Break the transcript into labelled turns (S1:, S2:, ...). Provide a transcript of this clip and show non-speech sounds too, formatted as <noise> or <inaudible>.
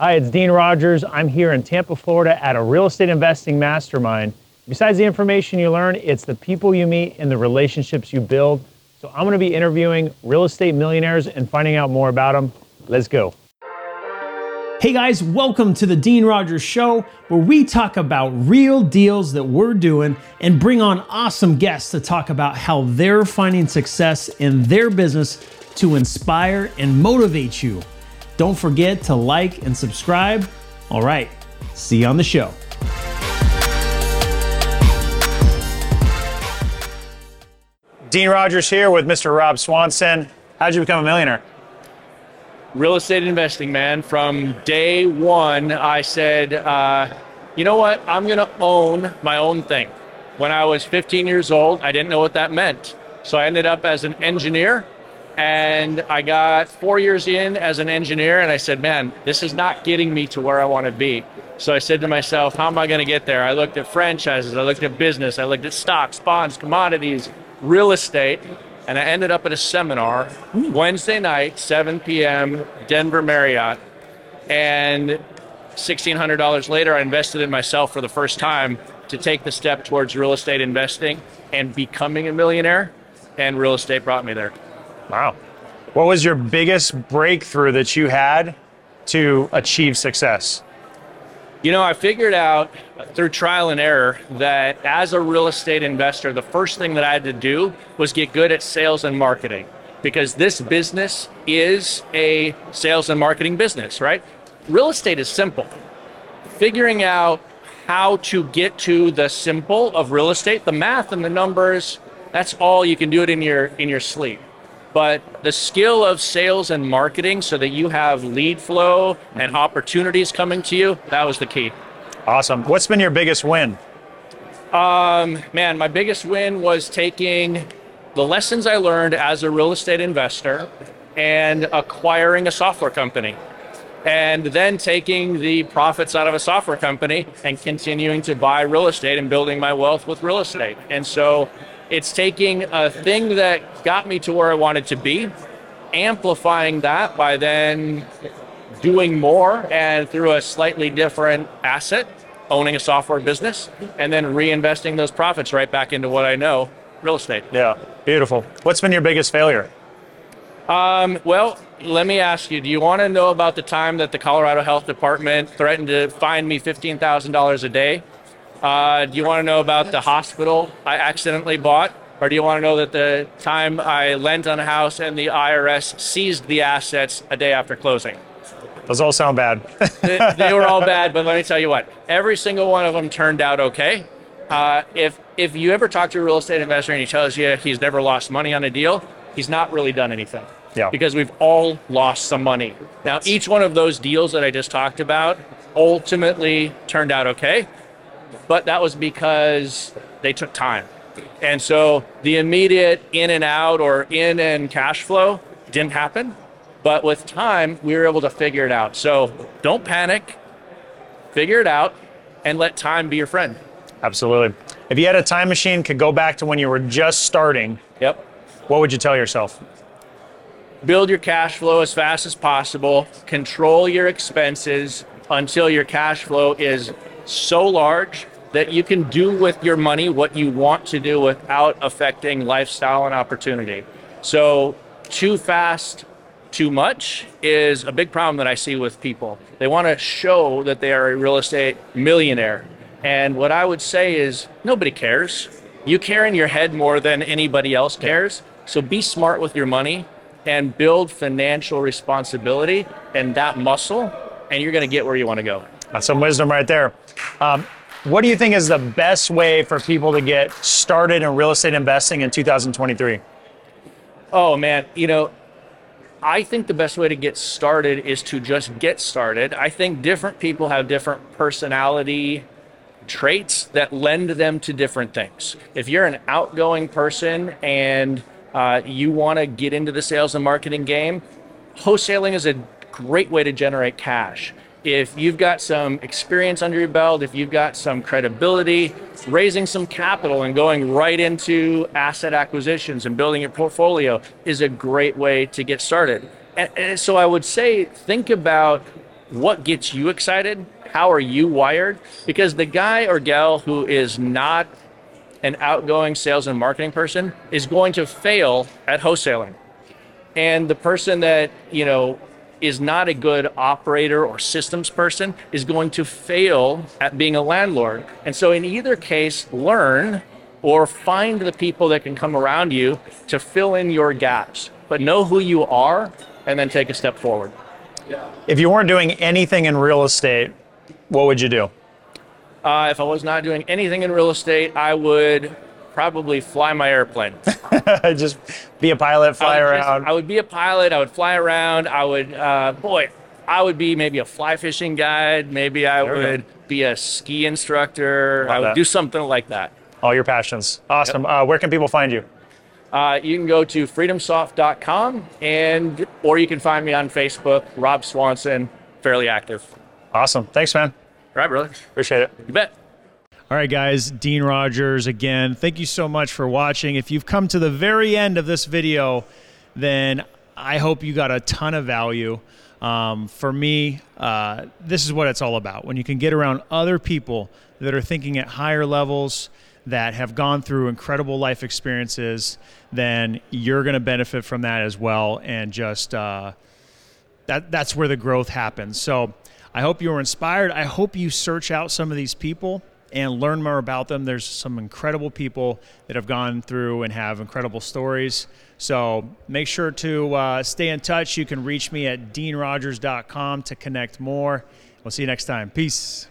S1: Hi, it's Dean Rogers. I'm here in Tampa, Florida at a real estate investing mastermind. Besides the information you learn, it's the people you meet and the relationships you build. So I'm going to be interviewing real estate millionaires and finding out more about them. Let's go. Hey guys, welcome to the Dean Rogers Show, where we talk about real deals that we're doing and bring on awesome guests to talk about how they're finding success in their business to inspire and motivate you. Don't forget to like and subscribe. All right, see you on the show. Dean Rogers here with Mr. Rob Swanson. How'd you become a millionaire?
S2: real estate investing, man. From day one, I said, uh, you know what? I'm going to own my own thing. When I was 15 years old, I didn't know what that meant. So I ended up as an engineer and I got four years in as an engineer and I said, man, this is not getting me to where I want to be. So I said to myself, how am I going to get there? I looked at franchises, I looked at business, I looked at stocks, bonds, commodities, real estate, and I ended up at a seminar Wednesday night, 7 p.m., Denver Marriott. And $1,600 later, I invested in myself for the first time to take the step towards real estate investing and becoming a millionaire. And real estate brought me there.
S1: Wow. What was your biggest breakthrough that you had to achieve success?
S2: You know, I figured out through trial and error that as a real estate investor, the first thing that I had to do was get good at sales and marketing because this business is a sales and marketing business, right? Real estate is simple. Figuring out how to get to the simple of real estate, the math and the numbers, that's all you can do it in your in your sleep but the skill of sales and marketing so that you have lead flow and opportunities coming to you that was the key.
S1: Awesome. What's been your biggest win?
S2: Um, man my biggest win was taking the lessons i learned as a real estate investor and acquiring a software company and then taking the profits out of a software company and continuing to buy real estate and building my wealth with real estate. And so it's taking a thing that got me to where I wanted to be, amplifying that by then doing more and through a slightly different asset, owning a software business, and then reinvesting those profits right back into what I know real estate.
S1: Yeah, beautiful. What's been your biggest failure?
S2: Um, well, let me ask you do you want to know about the time that the Colorado Health Department threatened to fine me $15,000 a day uh, do you want to know about the hospital I accidentally bought? Or do you want to know that the time I lent on a house and the IRS seized the assets a day after closing?
S1: Those all sound bad. <laughs>
S2: they, they, were all bad, but let me tell you what, every single one of them turned out okay. Uh, if, if you ever talk to a real estate investor and he tells you he's never lost money on a deal, he's not really done anything.
S1: Yeah.
S2: Because we've all lost some money. Now, each one of those deals that I just talked about ultimately turned out okay but that was because they took time. And so the immediate in and out or in and cash flow didn't happen. But with time, we were able to figure it out. So don't panic, figure it out, and let time be your friend.
S1: Absolutely. If you had a time machine, could go back to when you were just starting.
S2: Yep.
S1: What would you tell yourself?
S2: Build your cash flow as fast as possible. Control your expenses until your cash flow is so large that you can do with your money what you want to do without affecting lifestyle and opportunity. So, too fast, too much is a big problem that I see with people. They want to show that they are a real estate millionaire. And what I would say is nobody cares. You care in your head more than anybody else cares. So be smart with your money and build financial responsibility and that muscle, and you're going to get where you want to go.
S1: That's some wisdom right there. Um, what do you think is the best way for people to get started in real estate investing in 2023?
S2: Oh man, you know, I think the best way to get started is to just get started. I think different people have different personality traits that lend them to different things. If you're an outgoing person and uh, you want to get into the sales and marketing game, wholesaling is a great way to generate cash if you've got some experience under your belt, if you've got some credibility, raising some capital and going right into asset acquisitions and building your portfolio is a great way to get started. And, and so I would say, think about what gets you excited? How are you wired? Because the guy or gal who is not an outgoing sales and marketing person is going to fail at wholesaling. And the person that, you know, is not a good operator or systems person is going to fail at being a landlord. And so in either case, learn or find the people that can come around you to fill in your gaps. But know who you are and then take a step forward.
S3: If you weren't doing anything in real estate, what would you do?
S2: Uh, if I was not doing anything in real estate, I would probably fly my airplane. <laughs>
S3: Just be a pilot, fly
S2: I would just-
S3: around.
S2: I would be a pilot. I would fly around. I would, uh, boy, I would be maybe a fly fishing guide. Maybe I
S3: There
S2: would be a ski instructor.
S3: Love
S2: I would
S3: that.
S2: do something like that.
S3: All your passions. Awesome. Uh, where can people find you?
S2: Uh, you can go to freedomsoft.com and or you can find me on Facebook, Rob Swanson, fairly active.
S3: Awesome. Thanks, man.
S2: All right, brother.
S3: Appreciate it.
S2: You bet.
S1: All right, guys, Dean Rogers again. Thank you so much for watching. If you've come to the very end of this video, then I hope you got a ton of value. Um, for me, uh, this is what it's all about. When you can get around other people that are thinking at higher levels, that have gone through incredible life experiences, then you're going to benefit from that as well. And just, uh, that that's where the growth happens. So I hope you were inspired. I hope you search out some of these people and learn more about them. There's some incredible people that have gone through and have incredible stories. So make sure to uh, stay in touch. You can reach me at deanrogers.com to connect more. We'll see you next time. Peace.